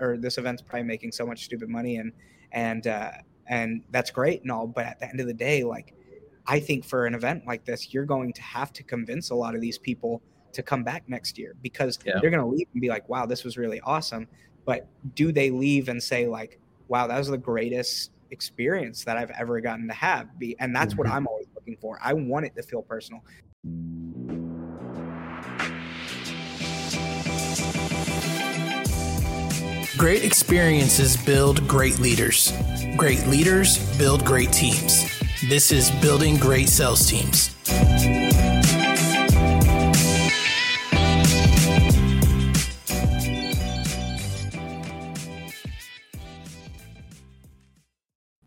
or this event's probably making so much stupid money and and uh, and that's great and all. But at the end of the day, like I think for an event like this, you're going to have to convince a lot of these people to come back next year because yeah. they're going to leave and be like, wow, this was really awesome. But do they leave and say, like, wow, that was the greatest experience that I've ever gotten to have? Be And that's mm-hmm. what I'm always looking for. I want it to feel personal. Great experiences build great leaders. Great leaders build great teams. This is Building Great Sales Teams.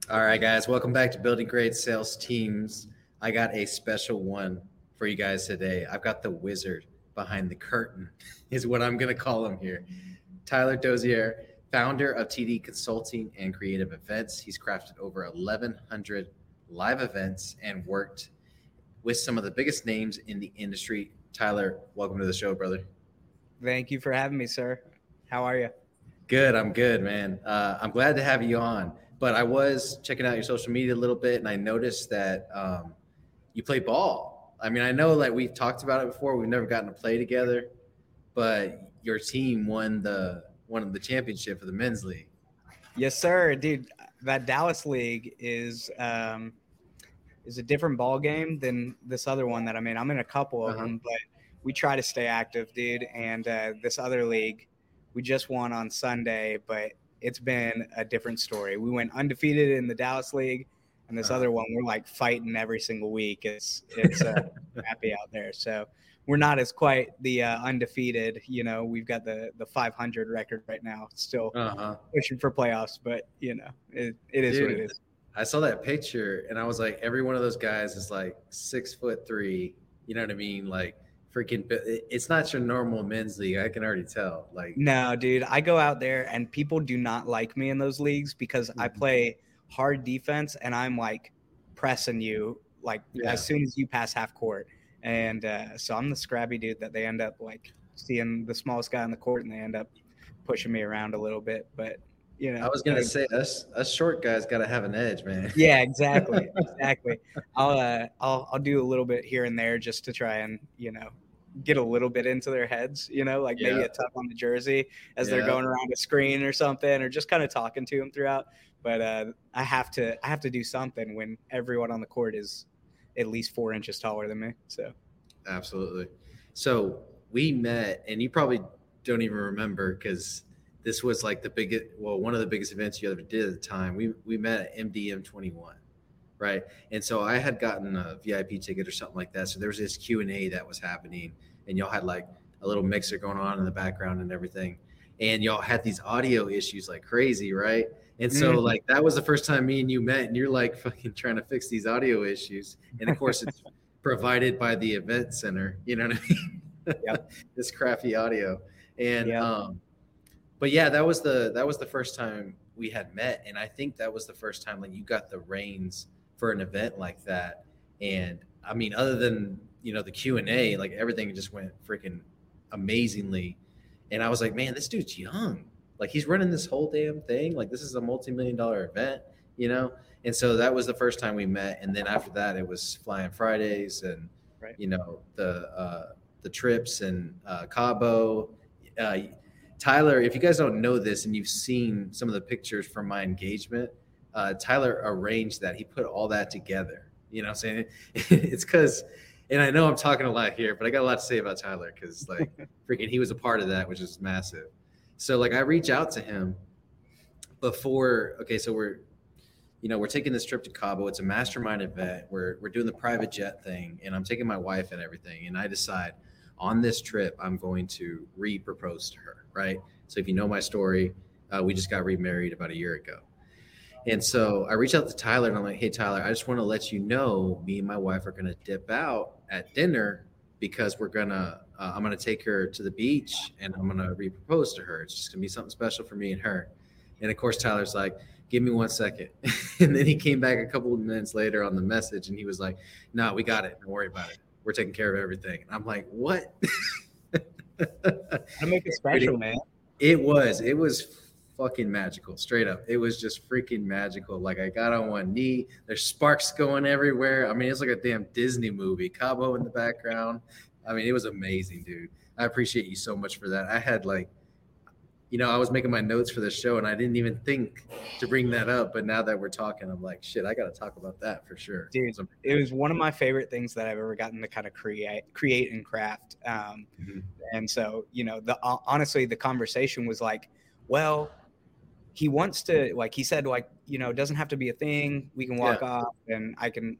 All right, guys, welcome back to Building Great Sales Teams. I got a special one for you guys today. I've got the wizard behind the curtain, is what I'm going to call him here. Tyler Dozier, founder of TD Consulting and Creative Events. He's crafted over 1,100 live events and worked with some of the biggest names in the industry. Tyler, welcome to the show, brother. Thank you for having me, sir. How are you? Good. I'm good, man. Uh, I'm glad to have you on. But I was checking out your social media a little bit, and I noticed that um, you play ball. I mean, I know like we've talked about it before. We've never gotten to play together, but your team won the won the championship for the men's league. Yes, sir, dude. That Dallas league is um, is a different ball game than this other one that I'm in. I'm in a couple of uh-huh. them, but we try to stay active, dude. And uh, this other league, we just won on Sunday, but it's been a different story. We went undefeated in the Dallas league, and this uh-huh. other one, we're like fighting every single week. It's it's uh, happy out there. So we're not as quite the uh, undefeated. You know, we've got the the 500 record right now, still uh-huh. pushing for playoffs. But you know, it, it is Dude, what it is. I saw that picture and I was like, every one of those guys is like six foot three. You know what I mean? Like freaking. It's not your normal men's league. I can already tell. Like, no, dude. I go out there and people do not like me in those leagues because I mm-hmm. play hard defense and I'm like pressing you like yeah. as soon as you pass half court and uh, so I'm the scrappy dude that they end up like seeing the smallest guy on the court, and they end up pushing me around a little bit. But you know, I was gonna say us us short guys got to have an edge, man. Yeah, exactly, exactly. I'll uh, I'll I'll do a little bit here and there just to try and you know get a little bit into their heads, you know, like yeah. maybe a tuck on the jersey as yeah. they're going around a screen or something, or just kind of talking to them throughout. But uh, I have to I have to do something when everyone on the court is at least four inches taller than me. So, absolutely. So we met, and you probably don't even remember because this was like the biggest, well, one of the biggest events you ever did at the time. We we met at MDM 21, right? And so I had gotten a VIP ticket or something like that. So there was this Q and A that was happening, and y'all had like a little mixer going on in the background and everything, and y'all had these audio issues like crazy, right? And so mm-hmm. like that was the first time me and you met and you're like fucking trying to fix these audio issues. And of course it's provided by the event center, you know what I mean? Yep. this crappy audio. And yep. um but yeah, that was the that was the first time we had met and I think that was the first time like you got the reins for an event like that. And I mean other than, you know, the Q&A, like everything just went freaking amazingly. And I was like, man, this dude's young like he's running this whole damn thing. Like this is a multi-million dollar event, you know? And so that was the first time we met. And then after that, it was Flying Fridays and, right. you know, the, uh, the trips and uh, Cabo. Uh, Tyler, if you guys don't know this and you've seen some of the pictures from my engagement, uh, Tyler arranged that. He put all that together. You know I'm saying? it's because, and I know I'm talking a lot here, but I got a lot to say about Tyler because, like, freaking, he was a part of that, which is massive. So like I reach out to him before. Okay, so we're you know we're taking this trip to Cabo. It's a mastermind event. We're we're doing the private jet thing, and I'm taking my wife and everything. And I decide on this trip I'm going to re-propose to her. Right. So if you know my story, uh, we just got remarried about a year ago. And so I reach out to Tyler and I'm like, hey, Tyler, I just want to let you know me and my wife are going to dip out at dinner because we're going to uh, I'm going to take her to the beach and I'm going to repropose to her. It's just going to be something special for me and her. And of course, Tyler's like, give me one second. and then he came back a couple of minutes later on the message and he was like, no, we got it. Don't worry about it. We're taking care of everything. And I'm like, what? I make it special, man. It was, it was fucking magical, straight up. It was just freaking magical. Like I got on one knee, there's sparks going everywhere. I mean, it's like a damn Disney movie. Cabo in the background. I mean, it was amazing, dude. I appreciate you so much for that. I had like, you know, I was making my notes for the show and I didn't even think to bring that up. But now that we're talking, I'm like, shit, I got to talk about that for sure. Dude, it was one of my favorite things that I've ever gotten to kind of create, create and craft. Um, mm-hmm. And so, you know, the honestly, the conversation was like, well, he wants to like he said like you know it doesn't have to be a thing we can walk yeah. off and i can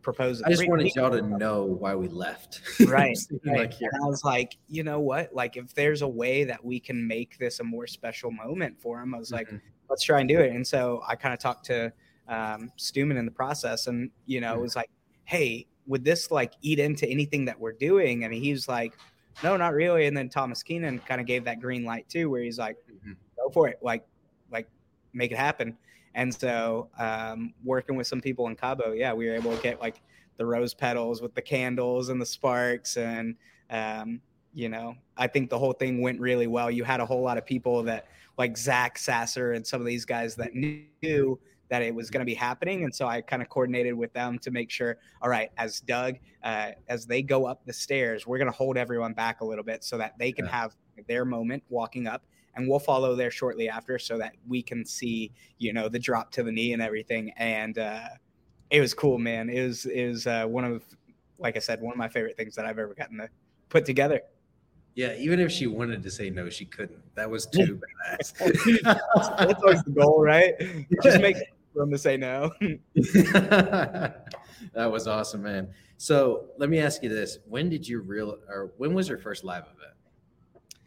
propose i just wanted y'all to know why we left right, right. Like, and i was like you know what like if there's a way that we can make this a more special moment for him i was mm-hmm. like let's try and do it and so i kind of talked to um Stuman in the process and you know mm-hmm. it was like hey would this like eat into anything that we're doing and he was like no not really and then thomas keenan kind of gave that green light too where he's like mm-hmm. go for it like make it happen. And so, um, working with some people in Cabo, yeah, we were able to get like the rose petals with the candles and the sparks. And, um, you know, I think the whole thing went really well. You had a whole lot of people that, like Zach Sasser and some of these guys that knew that it was going to be happening. And so I kind of coordinated with them to make sure, all right, as Doug, uh, as they go up the stairs, we're going to hold everyone back a little bit so that they can yeah. have their moment walking up and we'll follow there shortly after so that we can see you know the drop to the knee and everything. And uh it was cool man. It was it was uh, one of like i said one of my favorite things that i've ever gotten to put together. Yeah even if she wanted to say no she couldn't. That was too badass. That's always the goal right? Just make room to say no. That was awesome man. So let me ask you this. When did you real or when was your first live event?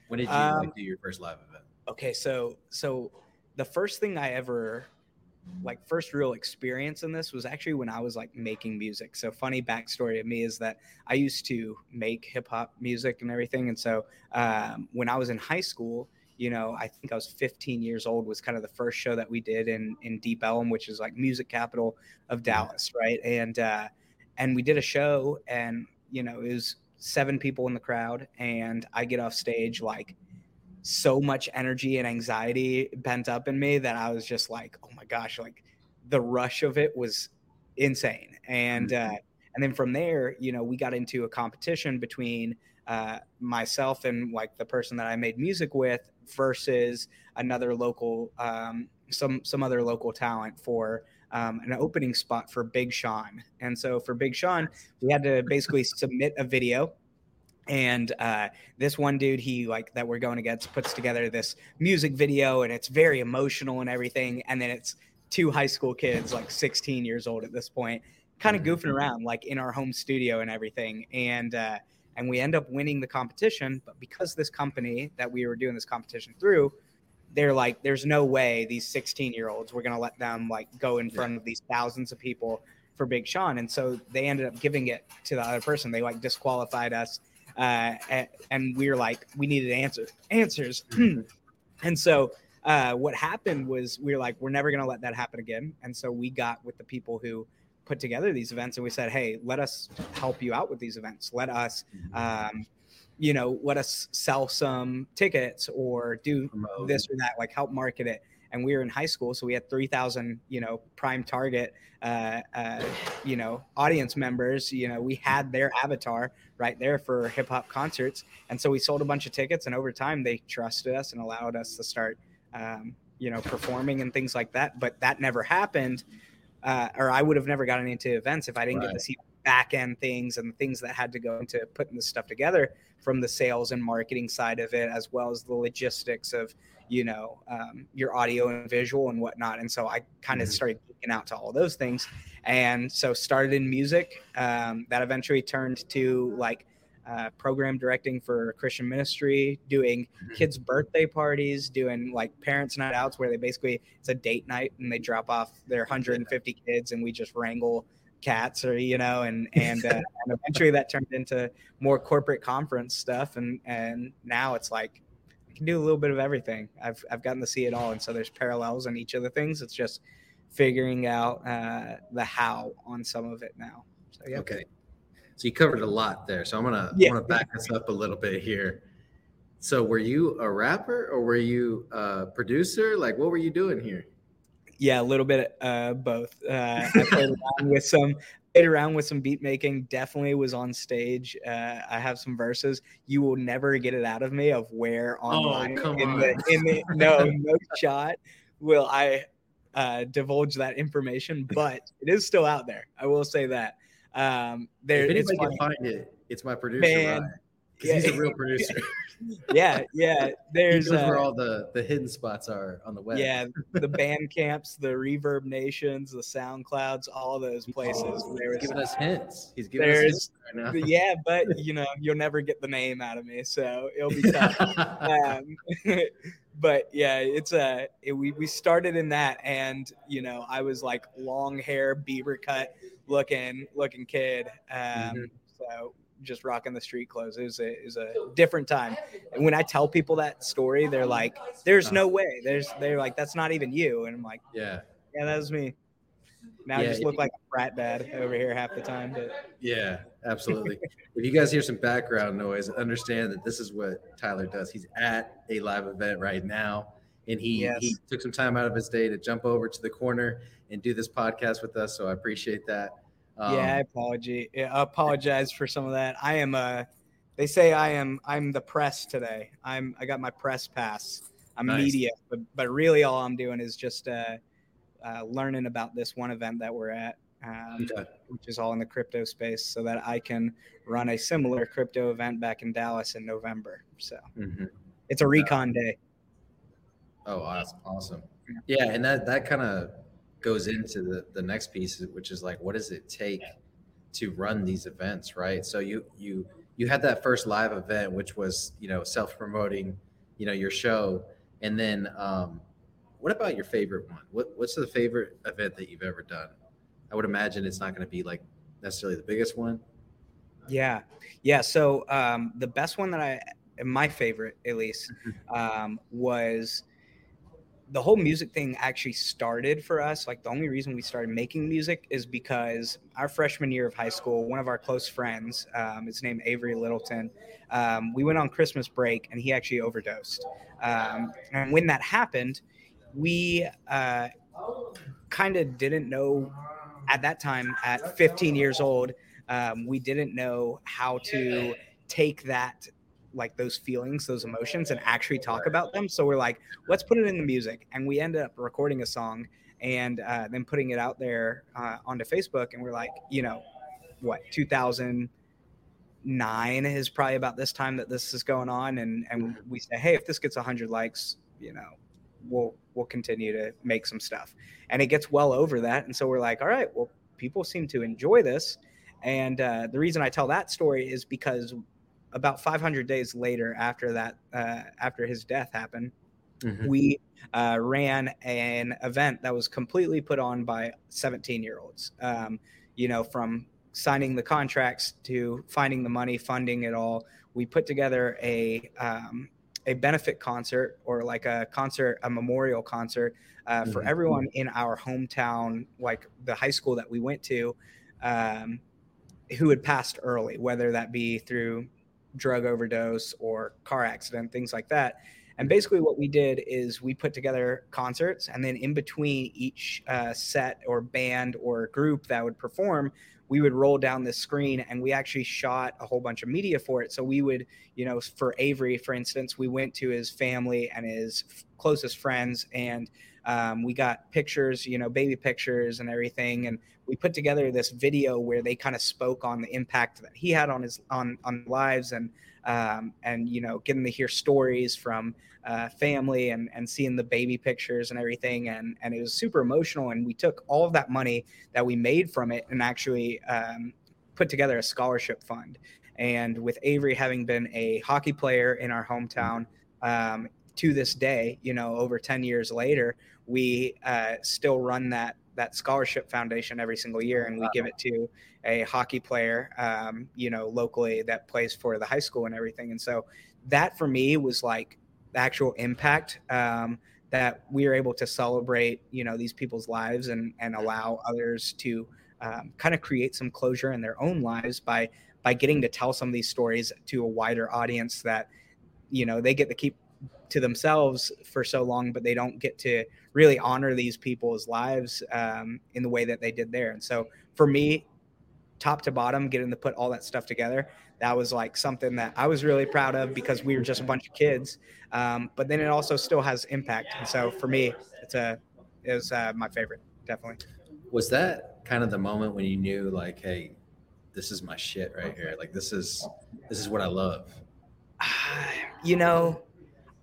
When did you um, like, do your first live event okay, so so the first thing I ever like first real experience in this was actually when I was like making music. So funny backstory of me is that I used to make hip hop music and everything. And so um, when I was in high school, you know, I think I was 15 years old was kind of the first show that we did in in Deep Ellum, which is like music capital of Dallas, right? And uh, and we did a show, and you know, it was seven people in the crowd, and I get off stage like so much energy and anxiety pent up in me that I was just like, oh my gosh, like the rush of it was insane. And mm-hmm. uh, and then from there, you know, we got into a competition between uh, myself and like the person that I made music with versus another local, um, some some other local talent for um, an opening spot for Big Sean. And so for Big Sean, we had to basically submit a video and uh, this one dude he like that we're going against puts together this music video and it's very emotional and everything. And then it's two high school kids like 16 years old at this point kind of goofing around like in our home studio and everything. And uh, and we end up winning the competition but because this company that we were doing this competition through they're like there's no way these 16 year olds we're going to let them like go in front of these thousands of people for big sean. And so they ended up giving it to the other person. They like disqualified us uh, and we were like, we needed answers, answers. and so uh, what happened was we were like, we're never going to let that happen again. And so we got with the people who put together these events and we said, hey, let us help you out with these events. Let us, mm-hmm. um, you know, let us sell some tickets or do Promote. this or that, like help market it and we were in high school, so we had three thousand, you know, prime target, uh, uh, you know, audience members. You know, we had their avatar right there for hip hop concerts, and so we sold a bunch of tickets, and over time they trusted us and allowed us to start, um, you know, performing and things like that. But that never happened, uh, or I would have never gotten into events if I didn't right. get to see back end things and things that had to go into putting this stuff together from the sales and marketing side of it, as well as the logistics of you know um, your audio and visual and whatnot and so i kind of mm-hmm. started geeking out to all those things and so started in music um, that eventually turned to like uh, program directing for christian ministry doing mm-hmm. kids birthday parties doing like parents night outs where they basically it's a date night and they drop off their 150 kids and we just wrangle cats or you know and and, uh, and eventually that turned into more corporate conference stuff and and now it's like can do a little bit of everything. I've I've gotten to see it all, and so there's parallels in each of the things. It's just figuring out uh, the how on some of it now. So yeah. Okay. So you covered a lot there. So I'm gonna yeah. want to back us up a little bit here. So were you a rapper or were you a producer? Like what were you doing here? Yeah, a little bit uh, both. Uh, I played around with some played around with some beat making. Definitely was on stage. Uh, I have some verses. You will never get it out of me of where online oh, in on. the in the no no shot will I uh, divulge that information, but it is still out there. I will say that. Um, there, if it's anybody can find it, it's my producer, Man. Ryan. 'Cause he's a real producer. yeah, yeah. There's knows where uh, all the, the hidden spots are on the web. yeah, the Bandcamps, the ReverbNations, the SoundClouds, all those places. Oh, There he's giving us hints. He's giving us hints right now. yeah, but you know, you'll never get the name out of me, so it'll be tough. um, but yeah, it's a it, we we started in that, and you know, I was like long hair, Bieber cut, looking looking kid. Um, Mhm. So just rocking the street clothes is a is a different time. And when I tell people that story, they're like, "There's no way." There's they're like, "That's not even you," and I'm like, yeah. "Yeah, that was me." Now I just look you- like a frat dad over here half the time, but Yeah, absolutely. if you guys hear some background noise, understand that this is what Tyler does. He's at a live event right now, and he Yes. he took some time out of his day to jump over to the corner and do this podcast with us. So I appreciate that. Um, yeah, I apology. I apologize for some of that. I am uh they say I am I'm the press today. I'm I got my press pass. I'm Nice. media, but but really all I'm doing is just uh, uh learning about this one event that we're at. Um, okay. which is all in the crypto space so that I can run a similar crypto event back in Dallas in November. So Mhm. it's a recon day. Oh, awesome, awesome. Yeah, and that that kind of goes into the the next piece, which is like, what does it take to run these events, right? So you you you had that first live event, which was you know self promoting, you know your show, and then um, what about your favorite one? What what's the favorite event that you've ever done? I would imagine it's not going to be like necessarily the biggest one. Yeah. Yeah. So um, the best one that I, my favorite at least, um, was the whole music thing actually started for us. Like the only reason we started making music is because our freshman year of high school, one of our close friends, um, is named Avery Littleton. Um, we went on Christmas break and he actually overdosed. Um, and when that happened, we uh, kind of didn't know at that time, at 15 years old, um, we didn't know how to take that like those feelings those emotions and actually talk about them. So we're like let's put it in the music. And we ended up recording a song and uh, then putting it out there uh, onto facebook. And we're like you know what 2009 is probably about this time that this is going on. And and we say hey if this gets 100 likes you know we'll we'll continue to make some stuff. And it gets well over that. And so we're like all right well people seem to enjoy this. And uh, the reason i tell that story is because about 500 days later after that uh, after his death happened Mhm. we uh, ran an event that was completely put on by 17 year olds um, you know from signing the contracts to finding the money funding it all we put together a um, a benefit concert or like a concert a memorial concert uh, for Mhm. everyone in our hometown like the high school that we went to um, who had passed early whether that be through drug overdose or car accident things like that and basically, what we did is we put together concerts, and then in between each uh, set or band or group that would perform, we would roll down this screen and we actually shot a whole bunch of media for it. So we would, you know, for Avery, for instance, we went to his family and his f- closest friends, and um, we got pictures, you know, baby pictures and everything, and we put together this video where they kind of spoke on the impact that he had on his on on lives and um, and you know getting to hear stories from uh, family and and seeing the baby pictures and everything and and it was super emotional and we took all of that money that we made from it and actually um, put together a scholarship fund. And with Avery having been a hockey player in our hometown um, to this day you know over 10 years later we uh, still run that that scholarship foundation every single year and we give it to a hockey player um, you know locally that plays for the high school and everything. And so that for me was like the actual impact um, that we are able to celebrate you know these people's lives and and allow others to um, kind of create some closure in their own lives by by getting to tell some of these stories to a wider audience that you know they get to keep to themselves for so long, but they don't get to really honor these people's lives um, in the way that they did there. And so for me, top to bottom, getting to put all that stuff together, that was like something that I was really proud of because we were just a bunch of kids. Um, but then it also still has impact. And so for me, it's a it was uh, my favorite, definitely. Was that kind of the moment when you knew like, hey, this is my shit right here. Like this is this is what I love. You know,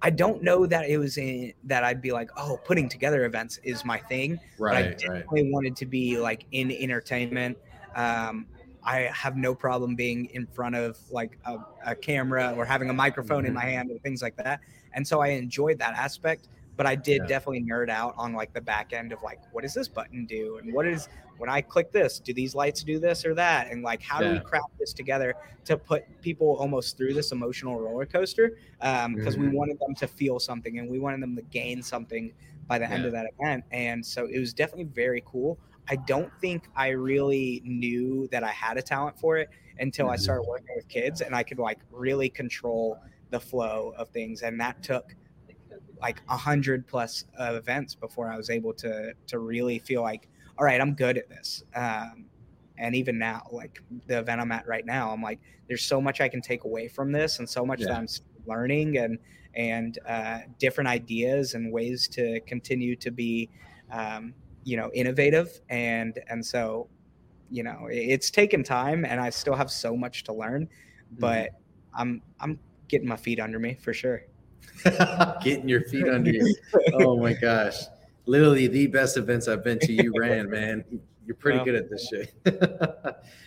I don't know that it was in that I'd be like, oh, putting together events is my thing. Right. But I right. definitely wanted to be like in entertainment. Um, I have no problem being in front of like a, a camera or having a microphone in Mhm. my hand or things like that. And so I enjoyed that aspect. But I did Yeah. definitely nerd out on like the back end of like, what does this button do? And what is when I click this, do these lights do this or that? And like, how do we craft this together to put people almost through this emotional roller coaster? Because we Mhm. wanted them to feel something and we wanted them to gain something by the end of that event. And so it was definitely very cool. I don't think I really knew that I had a talent for it until I Mhm. started working with kids and I could like really control the flow of things. And that took like a hundred plus uh, events before I was able to to really feel like, all right, I'm good at this. Um, and even now, like the event I'm at right now, I'm like, there's so much I can take away from this, and so much that I'm learning, and and uh, different ideas and ways to continue to be, um, you know, innovative. And and so, you know, it's taken time, and I still have so much to learn, but I'm I'm getting my feet under me for sure. Getting your feet under you. Oh my gosh. Literally the best events I've been to, you ran, man. You're pretty Well. good at this shit.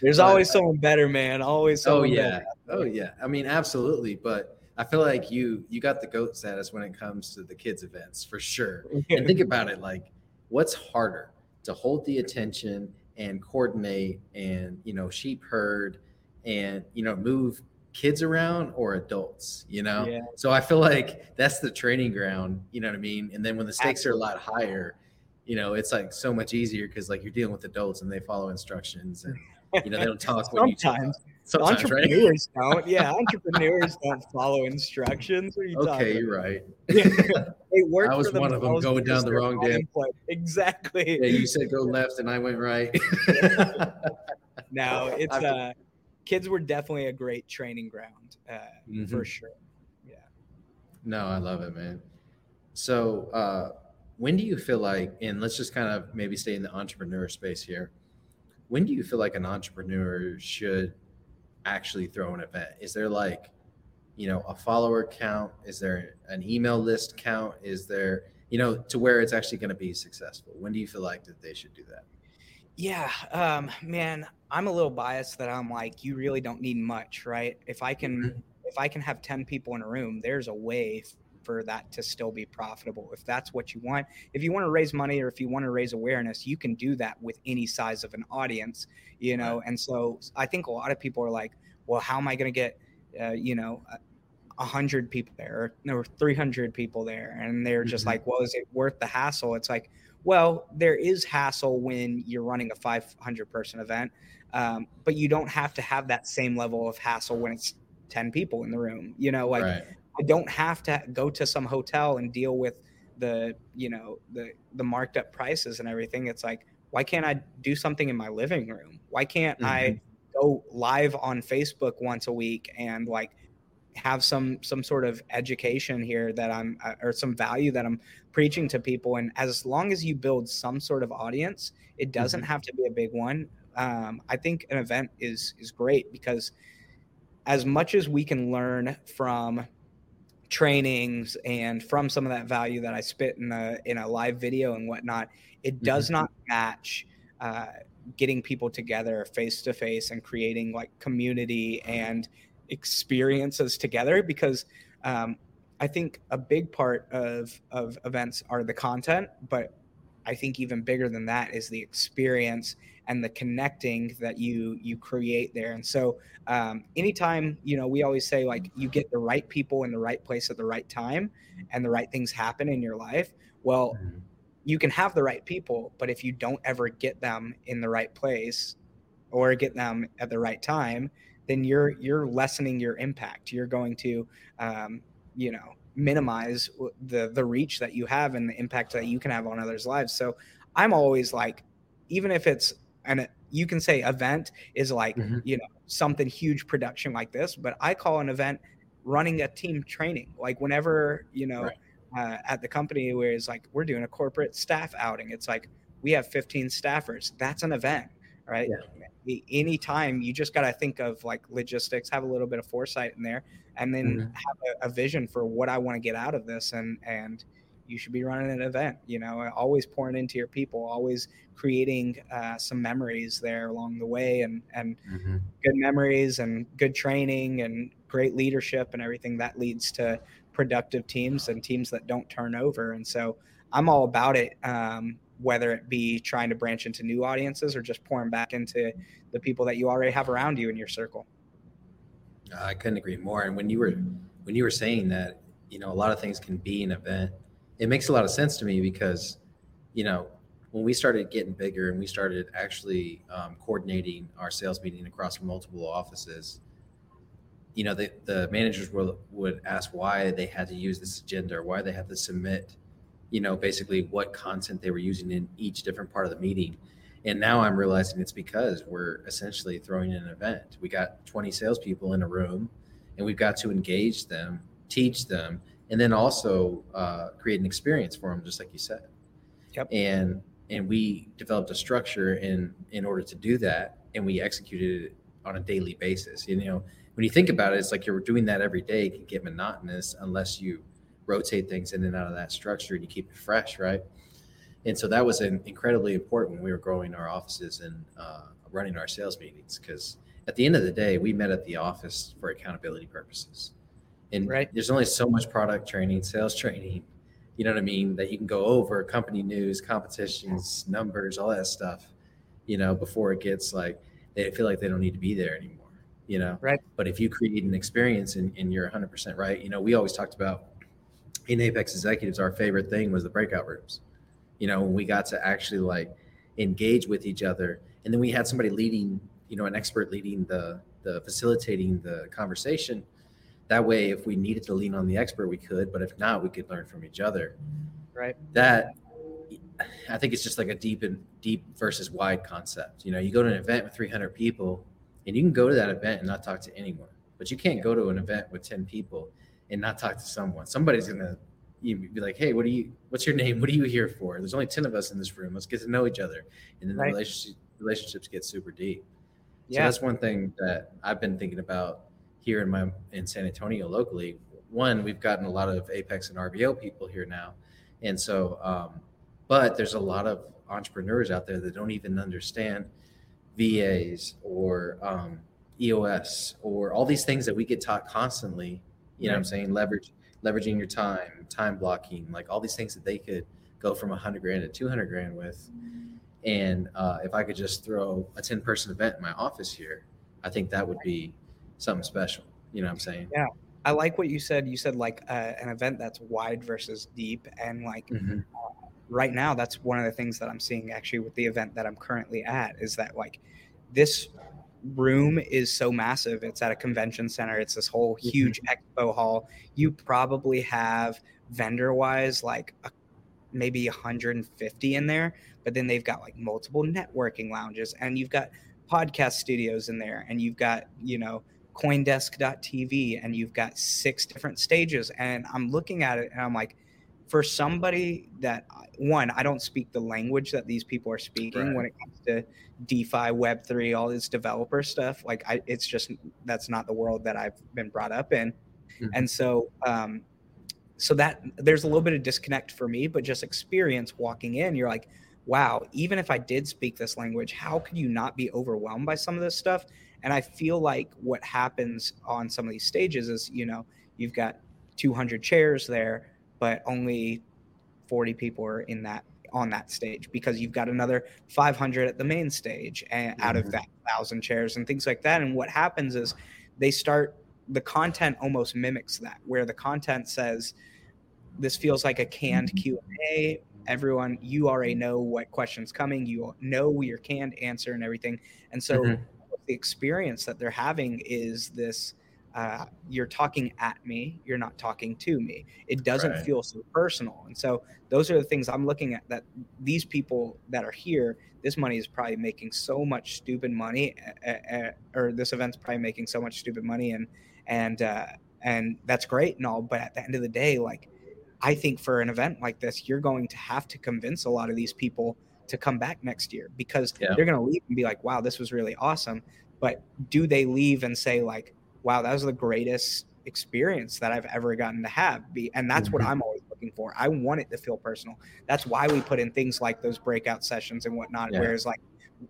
There's But- always someone better, man. Always oh yeah. better. Oh yeah. I mean, absolutely. But I feel like you you got the goat status when it comes to the kids events for sure. And think about it, like what's harder to hold the attention and coordinate and you know sheep herd and you know move kids around or adults, you know? Yeah. So I feel like that's the training ground, you know what I mean? And then when the stakes are a lot higher, you know, it's like so much easier because like you're dealing with adults and they follow instructions and you know they don't talk you talk. Sometimes. Sometimes, right? entrepreneurs don't. Yeah, entrepreneurs don't follow instructions. What are you Okay, you're right. They work I was one of them going down the wrong damn-. Exactly. Yeah, you said go left and I went right. no, it's uh, kids were definitely a great training ground uh, for Mhm. sure. Yeah. No, I love it, man. So, uh, when do you feel like, and let's just kind of maybe stay in the entrepreneur space here. When do you feel like an entrepreneur should actually throw an event? Is there like, you know, a follower count? Is there an email list count? Is there, you know, to where it's actually going to be successful? When do you feel like that they should do that? Yeah, um, man, I'm a little biased that I'm like, you really don't need much, right? If I can, Mm-hmm. if I can have ten people in a room, there's a way for that to still be profitable. If that's what you want, if you want to raise money or if you want to raise awareness, you can do that with any size of an audience, you know. And so I think a lot of people are like, well, how am I going to get, uh, you know, a- hundred people there or, or 300 people there? And they're just Mhm. like, well, is it worth the hassle? It's like, well, there is hassle when you're running a 500 person event, um, but you don't have to have that same level of hassle when it's 10 people in the room. You know, like right. I don't have to go to some hotel and deal with the, you know, the the marked up prices and everything. It's like, why can't I do something in my living room? Why can't I go live on Facebook once a week and like have some some sort of education here that I'm uh, or some value that I'm preaching to people and as long as you build some sort of audience it doesn't have to be a big one. Um, I think an event is is great because as much as we can learn from trainings and from some of that value that I spit in a in a live video and whatnot, it does not match uh, getting people together face to face and creating like community and experiences together because um, I think a big part of of events are the content, but I think even bigger than that is the experience and the connecting that you you create there. And so um, anytime you know we always say like you get the right people in the right place at the right time and the right things happen in your life well Mhm. you can have the right people but if you don't ever get them in the right place or get them at the right time then you're you're lessening your impact you're going to um, you know minimize the the reach that you have and the impact that you can have on others lives so i'm always like even if it's an you can say event is like mm-hmm. you know something huge production like this but i call an event running a team training like whenever you know right. uh, at the company where it's like we're doing a corporate staff outing it's like we have 15 staffers that's an event right yeah. Anytime you just got to think of like logistics have a little bit of foresight in there and then mm-hmm. have a, a, vision for what i want to get out of this and and you should be running an event you know always pouring into your people always creating uh, some memories there along the way and and mm-hmm. good memories and good training and great leadership and everything that leads to productive teams and teams that don't turn over and so i'm all about it um, whether it be trying to branch into new audiences or just pouring back into the people that you already have around you in your circle. I couldn't agree more. And when you were when you were saying that you know a lot of things can be an event it makes a lot of sense to me because you know when we started getting bigger and we started actually um, coordinating our sales meeting across multiple offices you know the, the managers will, would ask why they had to use this agenda or why they had to submit you know basically what content they were using in each different part of the meeting and now i'm realizing it's because we're essentially throwing an event we got 20 salespeople in a room and we've got to engage them teach them and then also uh, create an experience for them, just like you said. Yep. And and we developed a structure in in order to do that, and we executed it on a daily basis. You know, when you think about it, it's like you're doing that every day It can get monotonous unless you rotate things in and out of that structure and you keep it fresh, right? And so that was an incredibly important when we were growing our offices and uh, running our sales meetings because at the end of the day, we met at the office for accountability purposes. And right. there's only so much product training, sales training, you know what I mean, that you can go over company news, competitions, numbers, all that stuff, you know, before it gets like they feel like they don't need to be there anymore, you know? Right. But if you create an experience and, and you're 100% right, you know, we always talked about in Apex Executives, our favorite thing was the breakout rooms. You know, when we got to actually like engage with each other, and then we had somebody leading, you know, an expert leading the the facilitating the conversation that way, if we needed to lean on the expert, we could, but if not, we could learn from each other. Right. That I think it's just like a deep and deep versus wide concept. You know, you go to an event with 300 people, and you can go to that event and not talk to anyone, but you can't go to an event with 10 people and not talk to someone. Somebody's gonna be like, "Hey, what are you? What's your name? What are you here for?" There's only 10 of us in this room. Let's get to know each other, and then right. the relationship, relationships get super deep. Yeah. So that's one thing that I've been thinking about here in my in San Antonio locally. One, we've gotten a lot of Apex and RBO people here now, and so, um, but there's a lot of entrepreneurs out there that don't even understand VAs or um, EOS or all these things that we get taught constantly. You know, what I'm saying leverage leveraging your time, time blocking, like all these things that they could go from 100 grand to 200 grand with. And uh, if I could just throw a 10 person event in my office here, I think that would be something special. You know what I'm saying? Yeah. I like what you said. You said like uh, an event that's wide versus deep, and like mm-hmm. uh, right now, that's one of the things that I'm seeing actually with the event that I'm currently at is that like this room is so massive. It's at a convention center. It's this whole mm-hmm. huge expo hall. You probably have vendor wise like a, maybe 150 in there, but then they've got like multiple networking lounges, and you've got podcast studios in there, and you've got you know coindesk.tv and you've got six different stages and i'm looking at it and i'm like for somebody that one i don't speak the language that these people are speaking right. when it comes to defi web3 all this developer stuff like I, it's just that's not the world that i've been brought up in mm-hmm. and so um so that there's a little bit of disconnect for me but just experience walking in you're like wow even if i did speak this language how could you not be overwhelmed by some of this stuff and I feel like what happens on some of these stages is, you know, you've got 200 chairs there, but only 40 people are in that on that stage because you've got another 500 at the main stage and out of mm-hmm. that thousand chairs and things like that. And what happens is they start the content almost mimics that, where the content says, "This feels like a canned mm-hmm. Q and A." Everyone, you already know what questions coming. You know your canned answer and everything. And so mm-hmm the experience that they're having is this uh, you're talking at me you're not talking to me it doesn't Right. feel so personal and so those are the things i'm looking at that these people that are here this money is probably making so much stupid money uh, or this event's probably making so much stupid money and and uh, and that's great and all but at the end of the day like i think for an event like this you're going to have to convince a lot of these people to come back next year because Yeah. they're going to leave and be like wow this was really awesome but do they leave and say like wow that was the greatest experience that i've ever gotten to have be and that's what Mhm. i'm always looking for i want it to feel personal that's why we put in things like those breakout sessions and whatnot Yeah. whereas like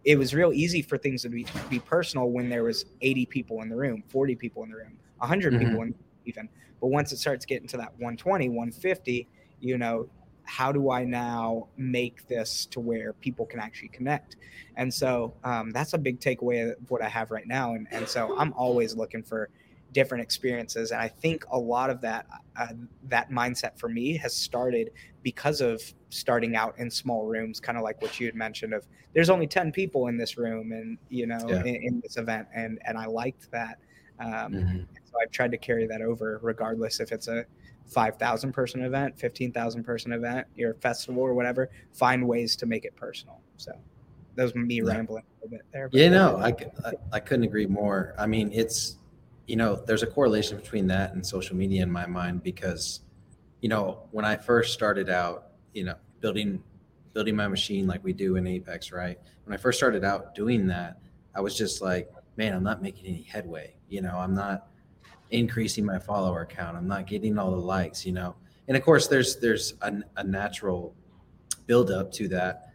it was real easy for things to be, be personal when there was 80 people in the room 40 people in the room 100 Mhm. people in even but once it starts getting to that 120 150 you know how do i now make this to where people can actually connect and so um, that's a big takeaway of what i have right now and, and so i'm always looking for different experiences and i think a lot of that uh, that mindset for me has started because of starting out in small rooms kind of like what you had mentioned of there's only 10 people in this room and you know Yeah. in, in this event and and i liked that um, Mhm. so I've tried to carry that over, regardless if it's a five thousand person event, fifteen thousand person event, your festival or whatever. Find ways to make it personal. So that was me Yeah. rambling a little bit there. Yeah, no, I I couldn't agree more. I mean, it's, you know, there's a correlation between that and social media in my mind because, you know, when I first started out, you know, building building my machine like we do in Apex, right? When I first started out doing that, I was just like, man, I'm not making any headway. You know, I'm not increasing my follower count. I'm not getting all the likes, you know. And of course, there's there's a, a natural build up to that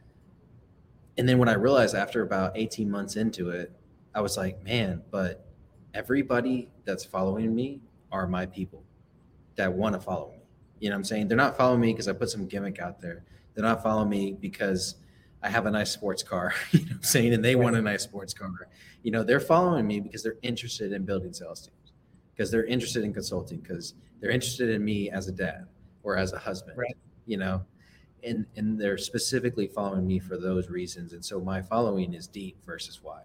and then when I realized after about 18 months into it, I was like, man, but everybody that's following me are my people that want to follow me. You know what I'm saying? They're not following me because I put some gimmick out there. They're not following me because I have a nice sports car, you know what I'm saying? And they want a nice sports car. You know, they're following me because they're interested in building sales teams, because they're interested in consulting, because they're interested in me as a dad or as a husband, Right. you know? and and they're specifically following me for those reasons and so my following is deep versus wide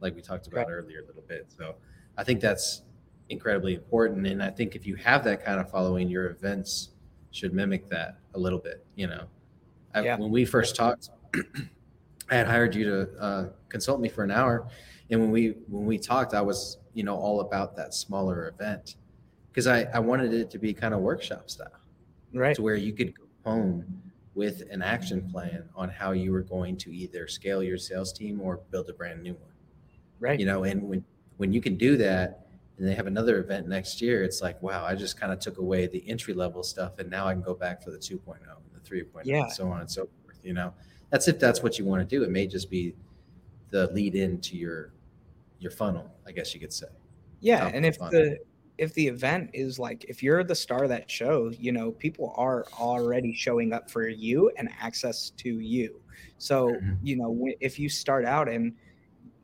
like we talked about Right. earlier a little bit so i think that's incredibly important and i think if you have that kind of following your events should mimic that a little bit you know I, when we first talked i had hired you to uh, consult me for an hour and when we when we talked i was you know all about that smaller event because I, I wanted it to be kind of workshop style right. to where you could go home with an action plan on how you were going to either scale your sales team or build a brand new one. Right. You know, and when when you can do that and they have another event next year, it's like, wow, I just kind of took away the entry level stuff and now I can go back for the 2.0 and the 3.0 Yeah. and so on and so forth. You know, that's if that's what you want to do. It may just be the lead into your your funnel, I guess you could say. Yeah, top and if funnel. the if the event is like if you're the star of that show, you know, people are already showing up for you and access to you. So, Mhm. you know, if you start out and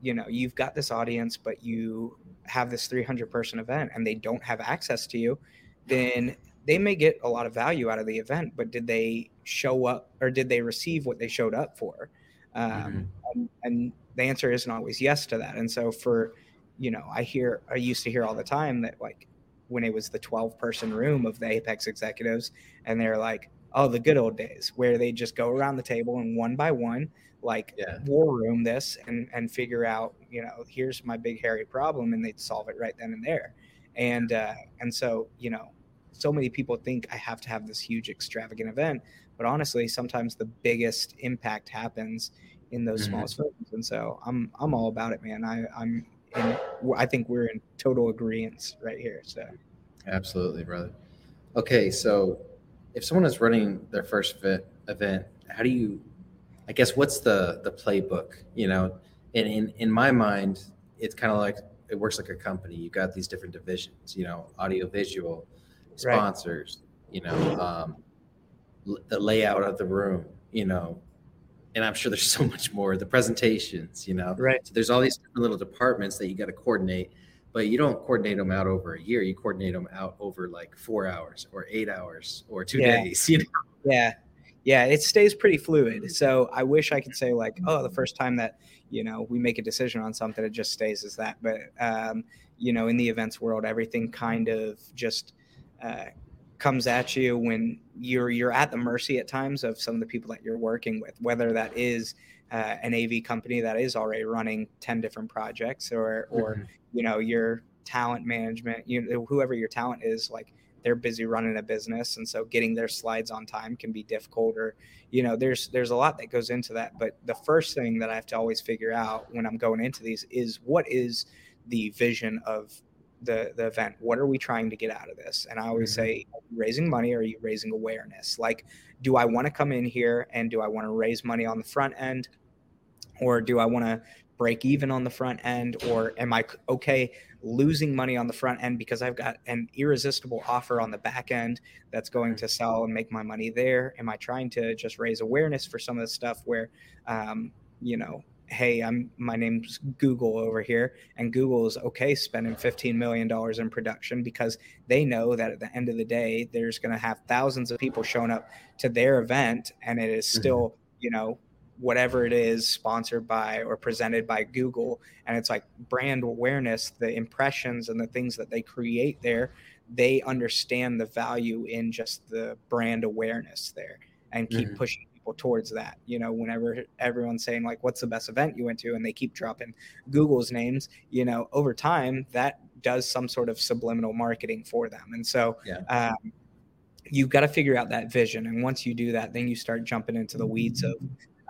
you know, you've got this audience but you have this 300 person event and they don't have access to you, then they may get a lot of value out of the event, but did they show up or did they receive what they showed up for? Um, and, and the answer isn't always yes to that. And so for you know, I hear, I used to hear all the time that like when it was the 12 person room of the Apex executives, and they're like, oh, the good old days where they just go around the table and one by one, like Yeah. war room this and, and figure out, you know, here's my big hairy problem and they'd solve it right then and there. And, uh, and so, you know, so many people think I have to have this huge extravagant event, but honestly, sometimes the biggest impact happens in those Mhm. smallest films. And so I'm, I'm all about it, man. I, I'm, in, I think we're in total agreement right here. So Absolutely, brother. Okay, so if someone is running their first fit event, how do you? I guess what's the the playbook? You know, and in in my mind, it's kind of like it works like a company. You've got these different divisions. You know, audio visual, Right. sponsors. You know, um, the layout of the room. You know, and I'm sure there's so much more. The presentations. You know, right, so there's all these different little departments that you got to coordinate, but you don't coordinate them out over a year. You coordinate them out over like four hours or eight hours or two Yeah. days. You know? yeah, yeah, it stays pretty fluid. So I wish I could say like, oh, the first time that you know we make a decision on something, it just stays as that. But um, you know in the events world everything kind of just uh, comes at you when you're you're at the mercy at times of some of the people that you're working with whether that is uh, an AV company that is already running 10 different projects or or mm-hmm. you know your talent management you whoever your talent is like they're busy running a business and so getting their slides on time can be difficult or you know there's there's a lot that goes into that but the first thing that I have to always figure out when I'm going into these is what is the vision of the the event. What are we trying to get out of this? And i always mm-hmm. say raising money or are you raising awareness? Like do i want to come in here and do i want to raise money on the front end? Or do i want to break even on the front end? Or am i okay losing money on the front end because i've got an irresistible offer on the back end that's going mm-hmm. to sell and make my money there? Am i trying to just raise awareness for some of the stuff where um, you know hey, I'm my name's Google over here, and Google is okay spending 15 million dollars in production because they know that at the end of the day, there's going to have thousands of people showing up to their event, and it is mm-hmm. still, mm-hmm. you know, whatever it is sponsored by or presented by Google, and it's like brand awareness, the impressions and the things that they create there. They understand the value in just the brand awareness there and keep mm-hmm. pushing people towards that. You know, whenever everyone's saying like, "What's the best event you went to?" and they keep dropping Google's names, you know, over time that does some sort of subliminal marketing for them. And so, yeah. um, you've got to figure out that vision. And once you do that, then you start jumping into the weeds of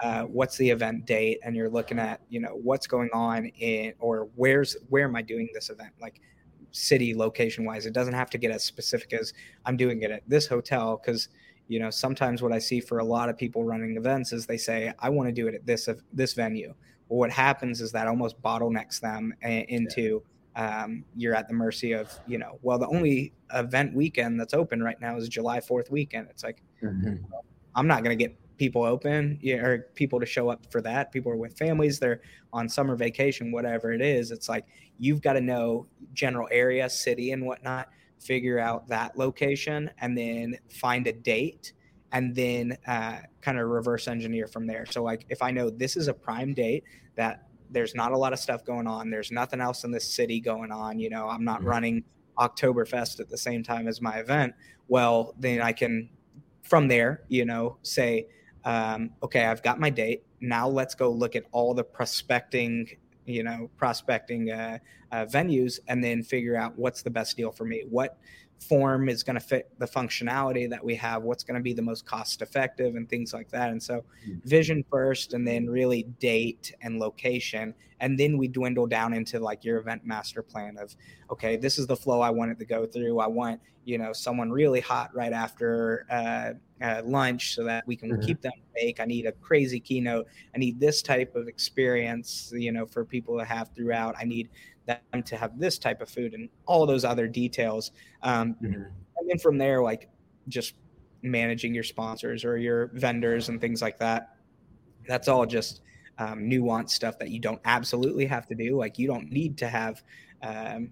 uh, what's the event date, and you're looking at you know what's going on in or where's where am I doing this event, like city location wise. It doesn't have to get as specific as I'm doing it at this hotel because you know sometimes what i see for a lot of people running events is they say i want to do it at this this venue. Well what happens is that almost bottlenecks them into yeah. um, you're at the mercy of you know well the only event weekend that's open right now is july 4th weekend. It's like mm-hmm. i'm not going to get people open or people to show up for that. People are with families they're on summer vacation whatever it is. It's like you've got to know general area city and whatnot figure out that location and then find a date and then uh, kind of reverse engineer from there. So, like, if I know this is a prime date that there's not a lot of stuff going on, there's nothing else in this city going on, you know, I'm not mm-hmm. running Oktoberfest at the same time as my event, well, then I can, from there, you know, say, um, okay, I've got my date. Now let's go look at all the prospecting you know prospecting uh, uh, venues and then figure out what's the best deal for me. What form is going to fit the functionality that we have what's going to be the most cost effective and things like that. And so hmm. vision first and then really date and location. And then we dwindle down into like your event master plan of okay this is the flow i want it to go through. I want you know someone really hot right after uh, uh, lunch so that we can mm-hmm. keep them awake. I need a crazy keynote. I need this type of experience you know for people to have throughout. I need them to have this type of food and all those other details. Um, mm-hmm. And then from there, like just managing your sponsors or your vendors and things like that. That's all just um, nuanced stuff that you don't absolutely have to do. Like you don't need to have um,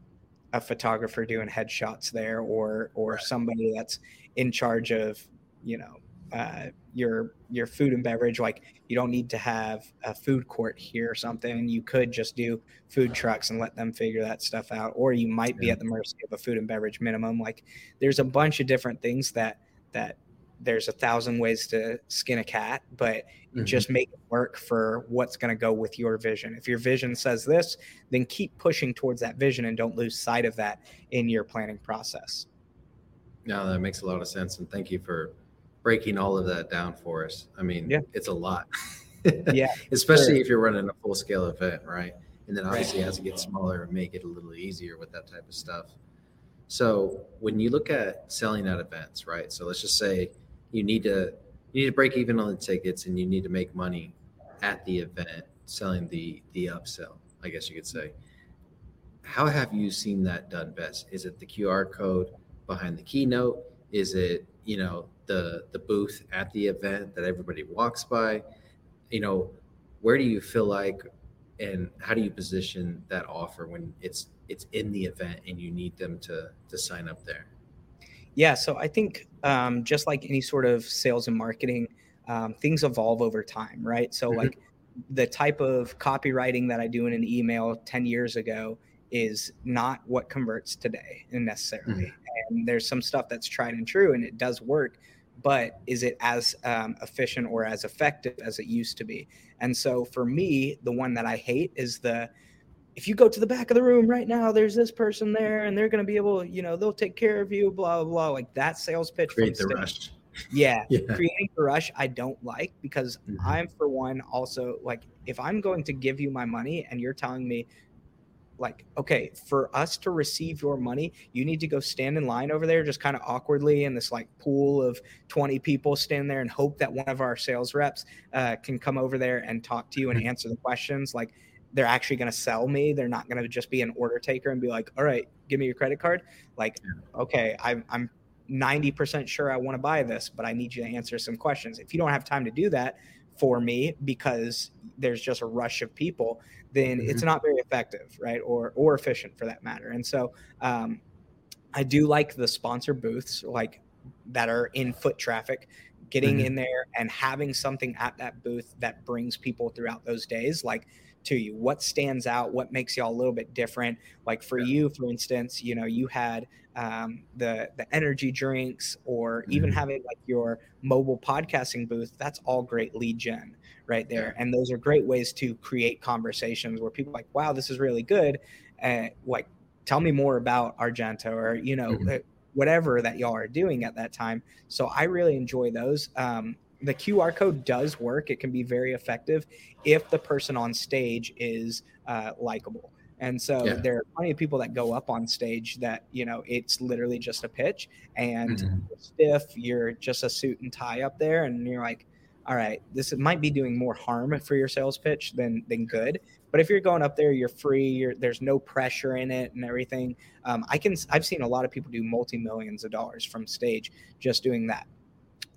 a photographer doing headshots there or or somebody that's in charge of you know uh, your your food and beverage like you don't need to have a food court here or something. You could just do food trucks and let them figure that stuff out or you might be at the mercy of a food and beverage minimum. Like there's a bunch of different things that that there's a thousand ways to skin a cat but mm-hmm. just make it work for what's going to go with your vision. If your vision says this then keep pushing towards that vision and don't lose sight of that in your planning process. No that makes a lot of sense and thank you for breaking all of that down for us. I mean, yeah. it's a lot. yeah. Especially sure. if you're running a full scale event, right? And then obviously right. as it gets smaller, and make it a little easier with that type of stuff. So when you look at selling at events, right? So let's just say you need to you need to break even on the tickets and you need to make money at the event selling the the upsell, I guess you could say. How have you seen that done best? Is it the QR code behind the keynote? Is it, you know, the the booth at the event that everybody walks by you know where do you feel like and how do you position that offer when it's it's in the event and you need them to to sign up there yeah so i think um, just like any sort of sales and marketing um, things evolve over time right so mm-hmm. like the type of copywriting that i do in an email 10 years ago is not what converts today necessarily. Mm-hmm. And there's some stuff that's tried and true and it does work, but is it as um, efficient or as effective as it used to be? And so for me, the one that I hate is the if you go to the back of the room right now, there's this person there, and they're going to be able, you know, they'll take care of you, blah blah blah. Like that sales pitch. Create the rush. Yeah, yeah, creating the rush I don't like because mm-hmm. I'm for one also like if I'm going to give you my money and you're telling me like okay for us to receive your money you need to go stand in line over there just kind of awkwardly in this like pool of 20 people stand there and hope that one of our sales reps uh, can come over there and talk to you and mm-hmm. answer the questions. Like they're actually going to sell me. They're not going to just be an order taker and be like all right give me your credit card. Like okay i'm, I'm 90% sure i want to buy this but i need you to answer some questions. If you don't have time to do that for me because there's just a rush of people, then mm-hmm. it's not very effective, right? Or or efficient for that matter. And so um, I do like the sponsor booths, like that are in foot traffic, getting mm-hmm. in there and having something at that booth that brings people throughout those days, like to you what stands out what makes y'all a little bit different like for yeah. you for instance you know you had um, the the energy drinks or even mm-hmm. having like your mobile podcasting booth that's all great lead gen right there and those are great ways to create conversations where people like wow this is really good and like tell me more about argento or you know mm-hmm. Uh, whatever that y'all are doing at that time so i really enjoy those um, the qr code does work it can be very effective if the person on stage is uh, likable and so yeah. there are plenty of people that go up on stage that, you know, it's literally just a pitch and mm-hmm. stiff, you're just a suit and tie up there and you're like, all right, this might be doing more harm for your sales pitch than than good. But if you're going up there, you're free. You're, there's no pressure in it and everything. Um, I can. I've seen a lot of people do multi millions of dollars from stage just doing that.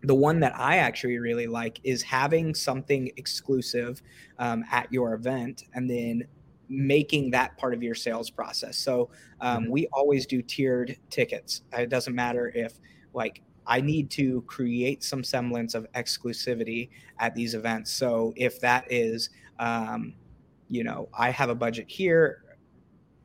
The one that I actually really like is having something exclusive um, at your event, and then making that part of your sales process. So um, mm-hmm. we always do tiered tickets. It doesn't matter if like I need to create some semblance of exclusivity at these events. So if that is, um, you know, I have a budget here,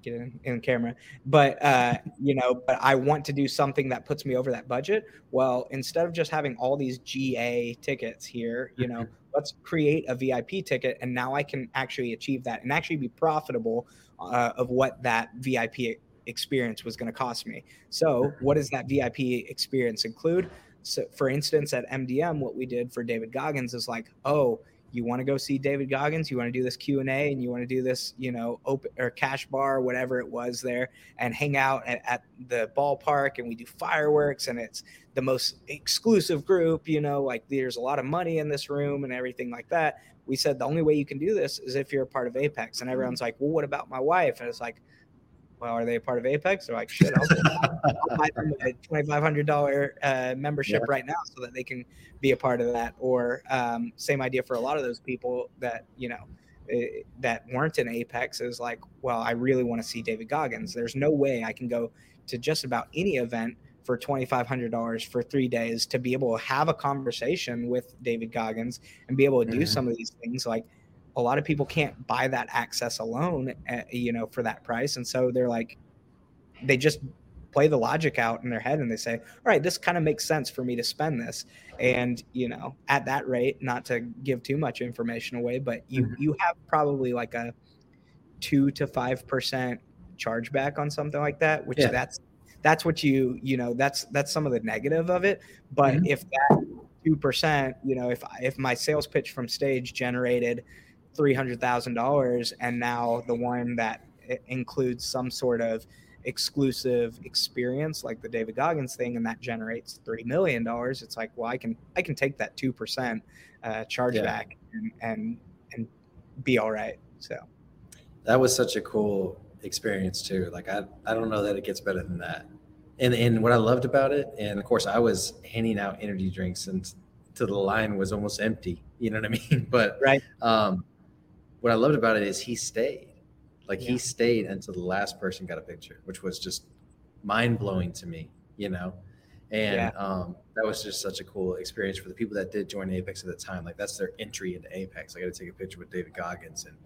get in, in camera, but uh, you know, but I want to do something that puts me over that budget. Well, instead of just having all these GA tickets here, you know, let's create a VIP ticket, and now I can actually achieve that and actually be profitable uh, of what that VIP experience was going to cost me. So, what does that VIP experience include? So, for instance, at MDM, what we did for David Goggins is like, oh, you want to go see David Goggins, you want to do this Q and A, and you want to do this, you know, open or cash bar, or whatever it was there, and hang out at, at, the ballpark, and we do fireworks, and it's the most exclusive group, you know, like there's a lot of money in this room and everything like that. We said the only way you can do this is if you're a part of Apex, and everyone's like, well, what about my wife? And it's like, well, are they a part of Apex? They're like, shit, I'll, I'll buy them a twenty five hundred dollar uh, membership yeah. right now so that they can be a part of that. Or um, same idea for a lot of those people that you know eh, that weren't in Apex is like, well, I really want to see David Goggins. There's no way I can go to just about any event for twenty five hundred dollars for three days to be able to have a conversation with David Goggins and be able to do mm-hmm. some of these things like a lot of people can't buy that access alone, at, eh, you know, for that price. And so they're like, they just play the logic out in their head and they say, all right, this kind of makes sense for me to spend this. And, you know, at that rate, not to give too much information away, but you, mm-hmm. you have probably like a two to 5% chargeback on something like that, which yeah. that's, that's what you, you know, that's, that's some of the negative of it. But mm-hmm. if that 2%, you know, if, if my sales pitch from stage generated, three hundred thousand dollars, and now the one that includes some sort of exclusive experience like the David Goggins thing, and that generates three million dollars. It's like, well, I can I can take that two percent uh, chargeback yeah. and, and and be all right. So that was such a cool experience too. Like I I don't know that it gets better than that. And and what I loved about it, and of course I was handing out energy drinks and to the line was almost empty. You know what I mean? But right. Um, what I loved about it is he stayed. Like yeah. he stayed until the last person got a picture, which was just mind blowing to me, you know? And yeah. um, that was just such a cool experience for the people that did join Apex at the time. Like that's their entry into Apex. I got to take a picture with David Goggins and,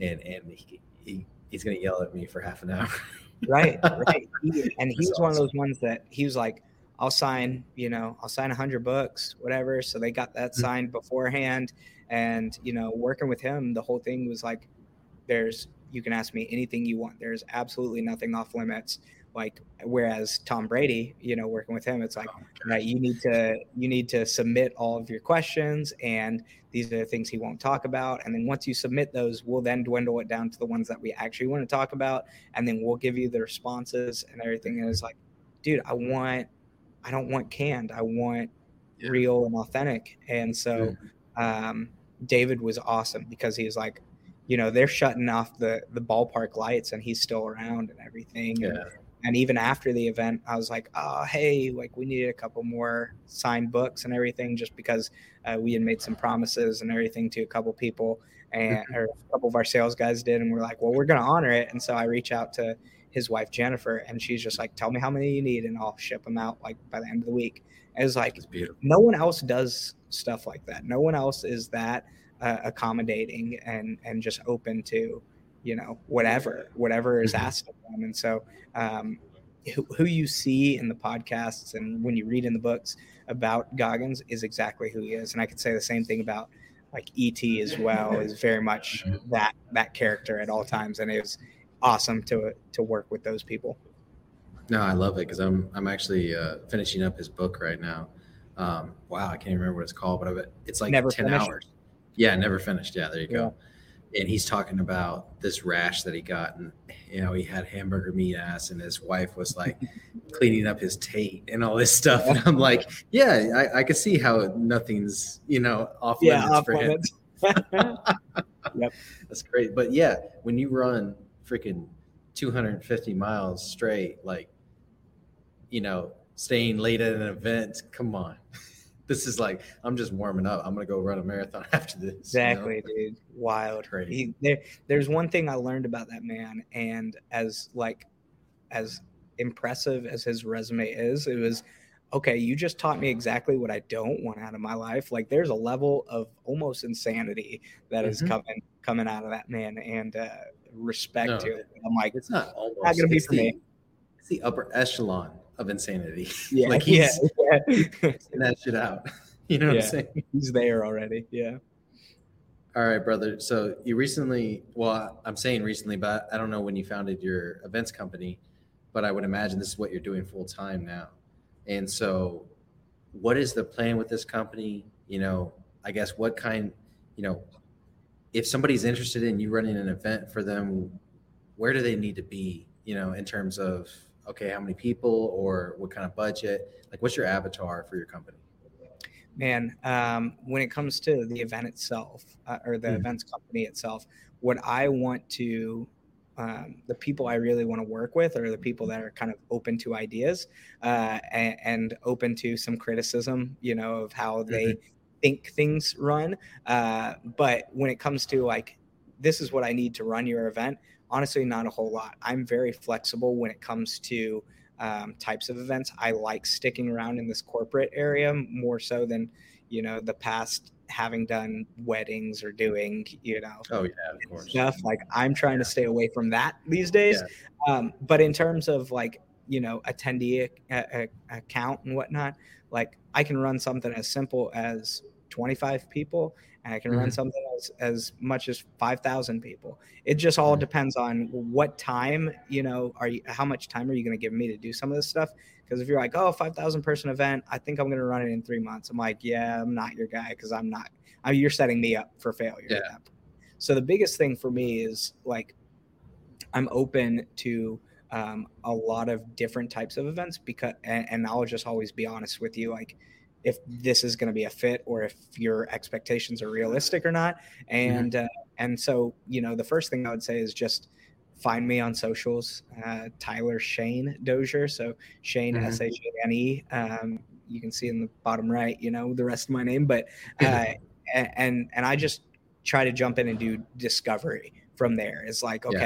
and, and he, he he's gonna yell at me for half an hour. right, right. He, and he was one of those ones that he was like, I'll sign, you know, I'll sign a hundred books, whatever. So they got that Mhm. signed beforehand. And, you know, working with him, the whole thing was like, there's, you can ask me anything you want. There's absolutely nothing off limits. Like, whereas Tom Brady, you know, working with him, it's like, Oh, right, you need to, you need to submit all of your questions and these are the things he won't talk about. And then once you submit those, we'll then dwindle it down to the ones that we actually want to talk about. And then we'll give you the responses and everything. And it's like, dude, I want, I don't want canned. I want Yeah. real and authentic. And so um, David was awesome because he was like, you know, they're shutting off the the ballpark lights and he's still around and everything. And, and even after the event, I was like, oh, hey, like we needed a couple more signed books and everything just because uh, we had made some promises and everything to a couple people and or a couple of our sales guys did. And we're like, well, we're going to honor it. And so I reach out to his wife, Jennifer, and she's just like, tell me how many you need and I'll ship them out like by the end of the week. It's like, It's no one else does stuff like that. No one else is that uh, accommodating and and just open to, you know, whatever whatever is Mhm. asked of them. And so, um, who, who you see in the podcasts and when you read in the books about Goggins is exactly who he is. And I could say the same thing about like ET as well. Is very much that that character at all times, and it was awesome to to work with those people. No, I love it because I'm I'm actually uh, finishing up his book right now. Um, wow, I can't remember what it's called, but it's like Never ten Finished? hours. Yeah, never finished. Yeah, there you go. And he's talking about this rash that he got, and you know he had hamburger meat ass, and his wife was like cleaning up his taint and all this stuff. And I'm like, yeah, I, I could see how nothing's you know off Yeah, limits off for him. limits. That's great. But yeah, when you run freaking 250 miles straight, like, you know, staying late at an event, come on. This is like, I'm just warming up. I'm going to go run a marathon after this. you know? Exactly, dude. Wild. He, there, there's one thing I learned about that man, and as like, as impressive as his resume is, it was okay. You just taught me exactly what I don't want out of my life. Like, there's a level of almost insanity that is Mhm. coming coming out of that man, and uh, respect No, to it. I'm like, It's not almost. Not gonna be for the, me. It's the upper echelon of insanity. yeah, like yeah, he's yeah. taking that shit out. You know what Yeah. I'm saying? he's there already. Yeah. All right, brother. So you recently, well, I'm saying recently, but I don't know when you founded your events company, but I would imagine this is what you're doing full time now. And so, what is the plan with this company? You know, I guess what kind, you know, if somebody's interested in you running an event for them, where do they need to be? You know, in terms of okay, how many people or what kind of budget? Like, what's your avatar for your company? man um, when it comes to the event itself uh, or the Mhm. events company itself what i want to um, the people i really want to work with are the people that are kind of open to ideas uh, and, and open to some criticism you know of how they think things run uh, but when it comes to like this is what i need to run your event honestly not a whole lot i'm very flexible when it comes to um, types of events. I like sticking around in this corporate area more so than, you know, the past having done weddings or doing, you know, Oh yeah, of course. stuff. Like I'm trying to stay away from that these days. Um, but in terms of like, you know, attendee account and whatnot, like I can run something as simple as 25 people and I can run Mhm. something as, as much as 5,000 people. It just all Mhm. depends on what time, you know, are you, how much time are you going to give me to do some of this stuff? Because if you're like, oh, 5,000 person event, I think I'm going to run it in three months. I'm like, yeah, I'm not your guy because I'm not, I you're setting me up for failure. at Yeah. that point. So the biggest thing for me is like, I'm open to um, a lot of different types of events because, and, and I'll just always be honest with you, like if this is going to be a fit or if your expectations are realistic or not. And uh, and so you know, the first thing I would say is just find me on socials, uh, Tyler Shane Dozier. So Shane Mhm. S H A N E. Um, you can see in the bottom right, you know, the rest of my name, but uh, and and I just try to jump in and do discovery from there. It's like, Yeah.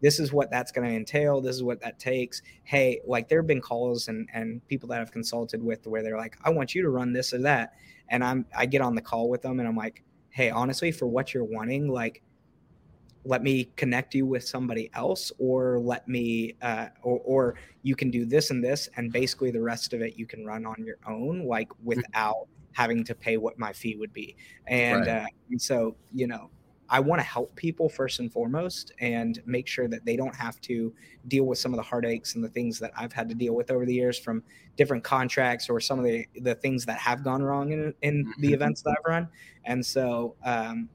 This is what that's going to entail. This is what that takes. Hey, like there have been calls and and people that I've consulted with where they're like, I want you to run this or that, and I'm I get on the call with them and I'm like, hey, honestly, for what you're wanting, like let me connect you with somebody else or let me uh, or, or you can do this and this and basically the rest of it you can run on your own like mm-hmm. without having to pay what my fee would be and, right. uh, and so you know I want to help people first and foremost and make sure that they don't have to deal with some of the heartaches and the things that I've had to deal with over the years from different contracts or some of the, the things that have gone wrong in, in the mm-hmm. events that I've run. And so, um,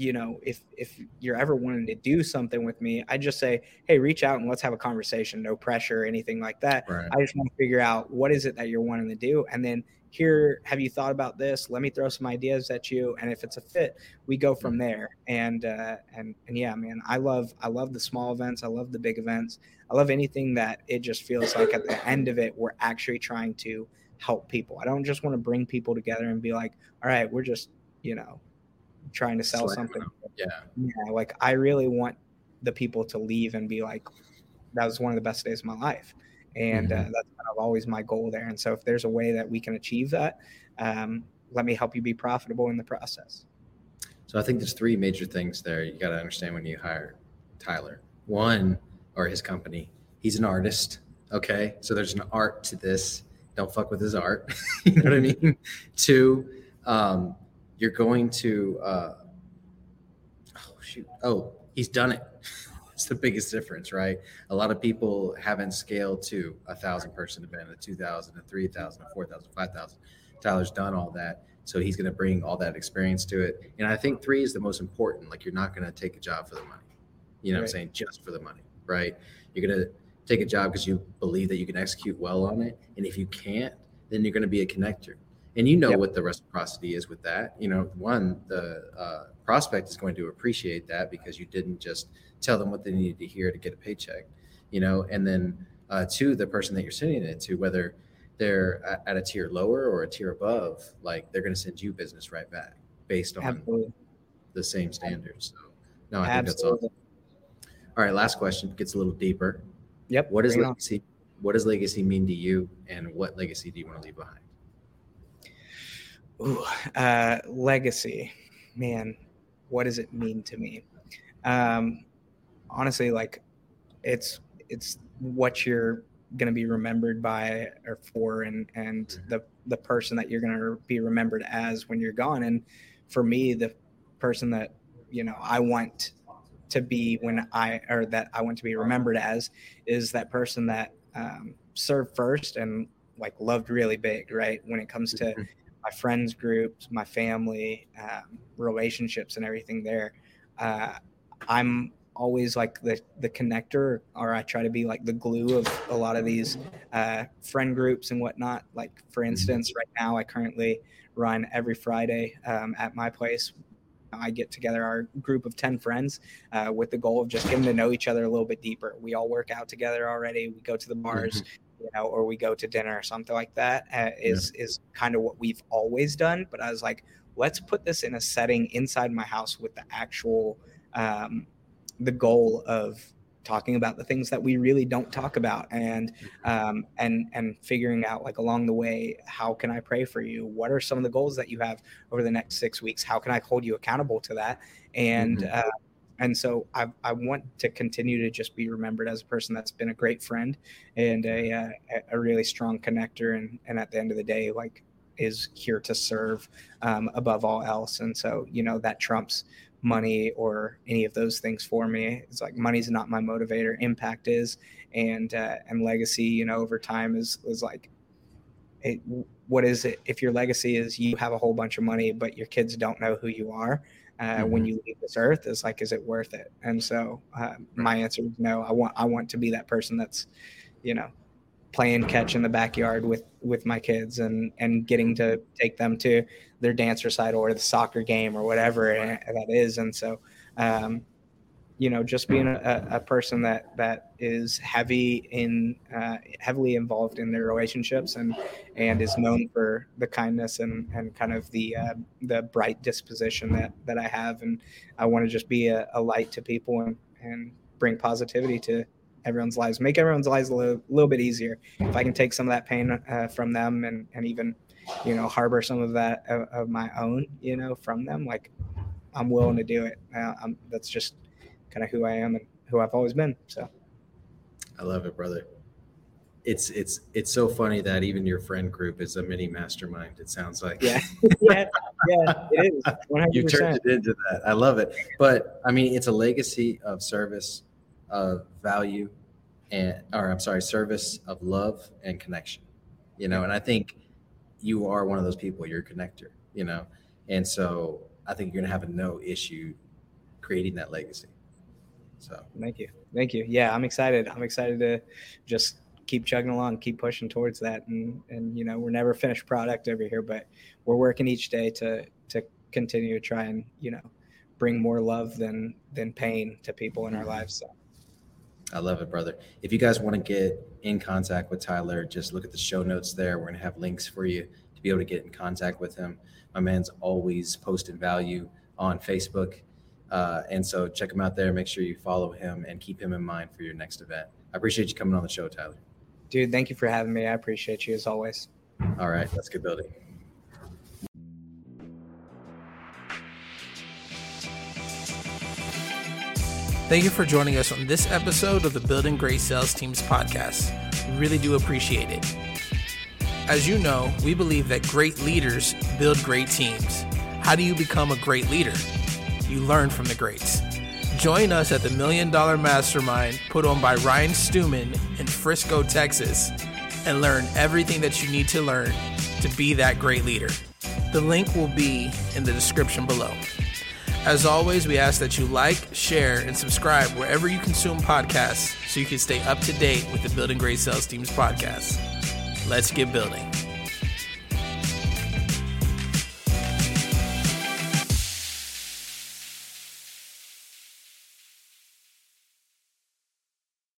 you know, if if you're ever wanting to do something with me, I just say, hey, reach out and let's have a conversation. No pressure anything like that. Right. I just want to figure out what is it that you're wanting to do, and then here have you thought about this let me throw some ideas at you and if it's a fit we go from mm-hmm. there and uh, and and yeah man i love i love the small events i love the big events i love anything that it just feels like at the end of it we're actually trying to help people i don't just want to bring people together and be like all right we're just you know trying to sell something yeah yeah like i really want the people to leave and be like that was one of the best days of my life and uh, mm-hmm. uh, that's kind of always my goal there. And so, if there's a way that we can achieve that, um, let me help you be profitable in the process. So, I think there's three major things there you got to understand when you hire Tyler. One, or his company, he's an artist. Okay, so there's an art to this. Don't fuck with his art. you know what I mean? Two, um, you're going to. Uh, oh shoot! Oh, he's done it. It's the biggest difference, right? A lot of people haven't scaled to a thousand person event, a 2,000, a 3,000, a 4,000, 5,000. Tyler's done all that. So he's going to bring all that experience to it. And I think three is the most important. Like you're not going to take a job for the money. You know right. what I'm saying? Just for the money, right? You're going to take a job because you believe that you can execute well on it. And if you can't, then you're going to be a connector. And you know yep. what the reciprocity is with that. You know, one, the uh, prospect is going to appreciate that because you didn't just – tell them what they needed to hear to get a paycheck, you know, and then uh, to the person that you're sending it to, whether they're at a tier lower or a tier above, like they're going to send you business right back based on Absolutely. the same standards. So, no, I Absolutely. think that's all. All right, last question gets a little deeper. Yep. What does legacy? On. What does legacy mean to you, and what legacy do you want to leave behind? Ooh, uh, legacy, man, what does it mean to me? Um, honestly like it's it's what you're going to be remembered by or for and and mm-hmm. the the person that you're going to be remembered as when you're gone and for me the person that you know I want to be when I or that I want to be remembered as is that person that um, served first and like loved really big right when it comes to mm-hmm. My friends groups my family um, relationships and everything there uh, I'm always like the the connector or i try to be like the glue of a lot of these uh, friend groups and whatnot. Like for mm-hmm. instance right now i currently run every friday um, at my place. I get together our group of 10 friends uh, with the goal of just getting to know each other a little bit deeper. We all work out together already. We go to the bars. Mm-hmm. You know or we go to dinner or something like that uh, is yeah. is kind of what we've always done but i was like let's put this in a setting inside my house with the actual um, the goal of talking about the things that we really don't talk about and um, and and figuring out like along the way how can i pray for you what are some of the goals that you have over the next six weeks how can i hold you accountable to that and mm-hmm. uh, and so I, I want to continue to just be remembered as a person that's been a great friend and a, uh, a really strong connector and, and at the end of the day like is here to serve um, above all else and so you know that trumps money or any of those things for me. It's like money's not my motivator. Impact is, and uh, and legacy. You know, over time is is like, it, what is it? If your legacy is you have a whole bunch of money, but your kids don't know who you are. Uh, mm-hmm. When you leave this earth, is like, is it worth it? And so, uh, my answer is no. I want I want to be that person that's, you know, playing catch in the backyard with with my kids and and getting to take them to their dance recital or the soccer game or whatever that is and so um, you know just being a, a, person that that is heavy in uh, heavily involved in their relationships and and is known for the kindness and and kind of the uh, the bright disposition that that I have and I want to just be a, a light to people and and bring positivity to everyone's lives, make everyone's lives a little, little bit easier. If I can take some of that pain uh, from them and, and even, you know, harbor some of that of, of my own, you know, from them, like I'm willing to do it. Uh, that's just kind of who I am and who I've always been. So I love it, brother. It's it's it's so funny that even your friend group is a mini mastermind. It sounds like yeah, yeah, yeah, it is. 100%. You turned it into that. I love it. But I mean, it's a legacy of service, of value, and or I'm sorry, service of love and connection. You know, and I think you are one of those people. You're a connector. You know, and so I think you're gonna have a no issue creating that legacy. So thank you, thank you. Yeah, I'm excited. I'm excited to just keep chugging along, keep pushing towards that, and and you know we're never finished product over here, but we're working each day to to continue to try and you know bring more love than than pain to people in our mm-hmm. lives. So. I love it, brother. If you guys want to get in contact with Tyler, just look at the show notes there. We're going to have links for you to be able to get in contact with him. My man's always posting value on Facebook. Uh, and so check him out there. Make sure you follow him and keep him in mind for your next event. I appreciate you coming on the show, Tyler. Dude, thank you for having me. I appreciate you as always. All right, let's get building. Thank you for joining us on this episode of the Building Great Sales Teams podcast. We really do appreciate it. As you know, we believe that great leaders build great teams. How do you become a great leader? You learn from the greats. Join us at the Million Dollar Mastermind put on by Ryan Stewman in Frisco, Texas, and learn everything that you need to learn to be that great leader. The link will be in the description below. As always, we ask that you like, share, and subscribe wherever you consume podcasts so you can stay up to date with the Building Great Sales Teams podcast. Let's get building.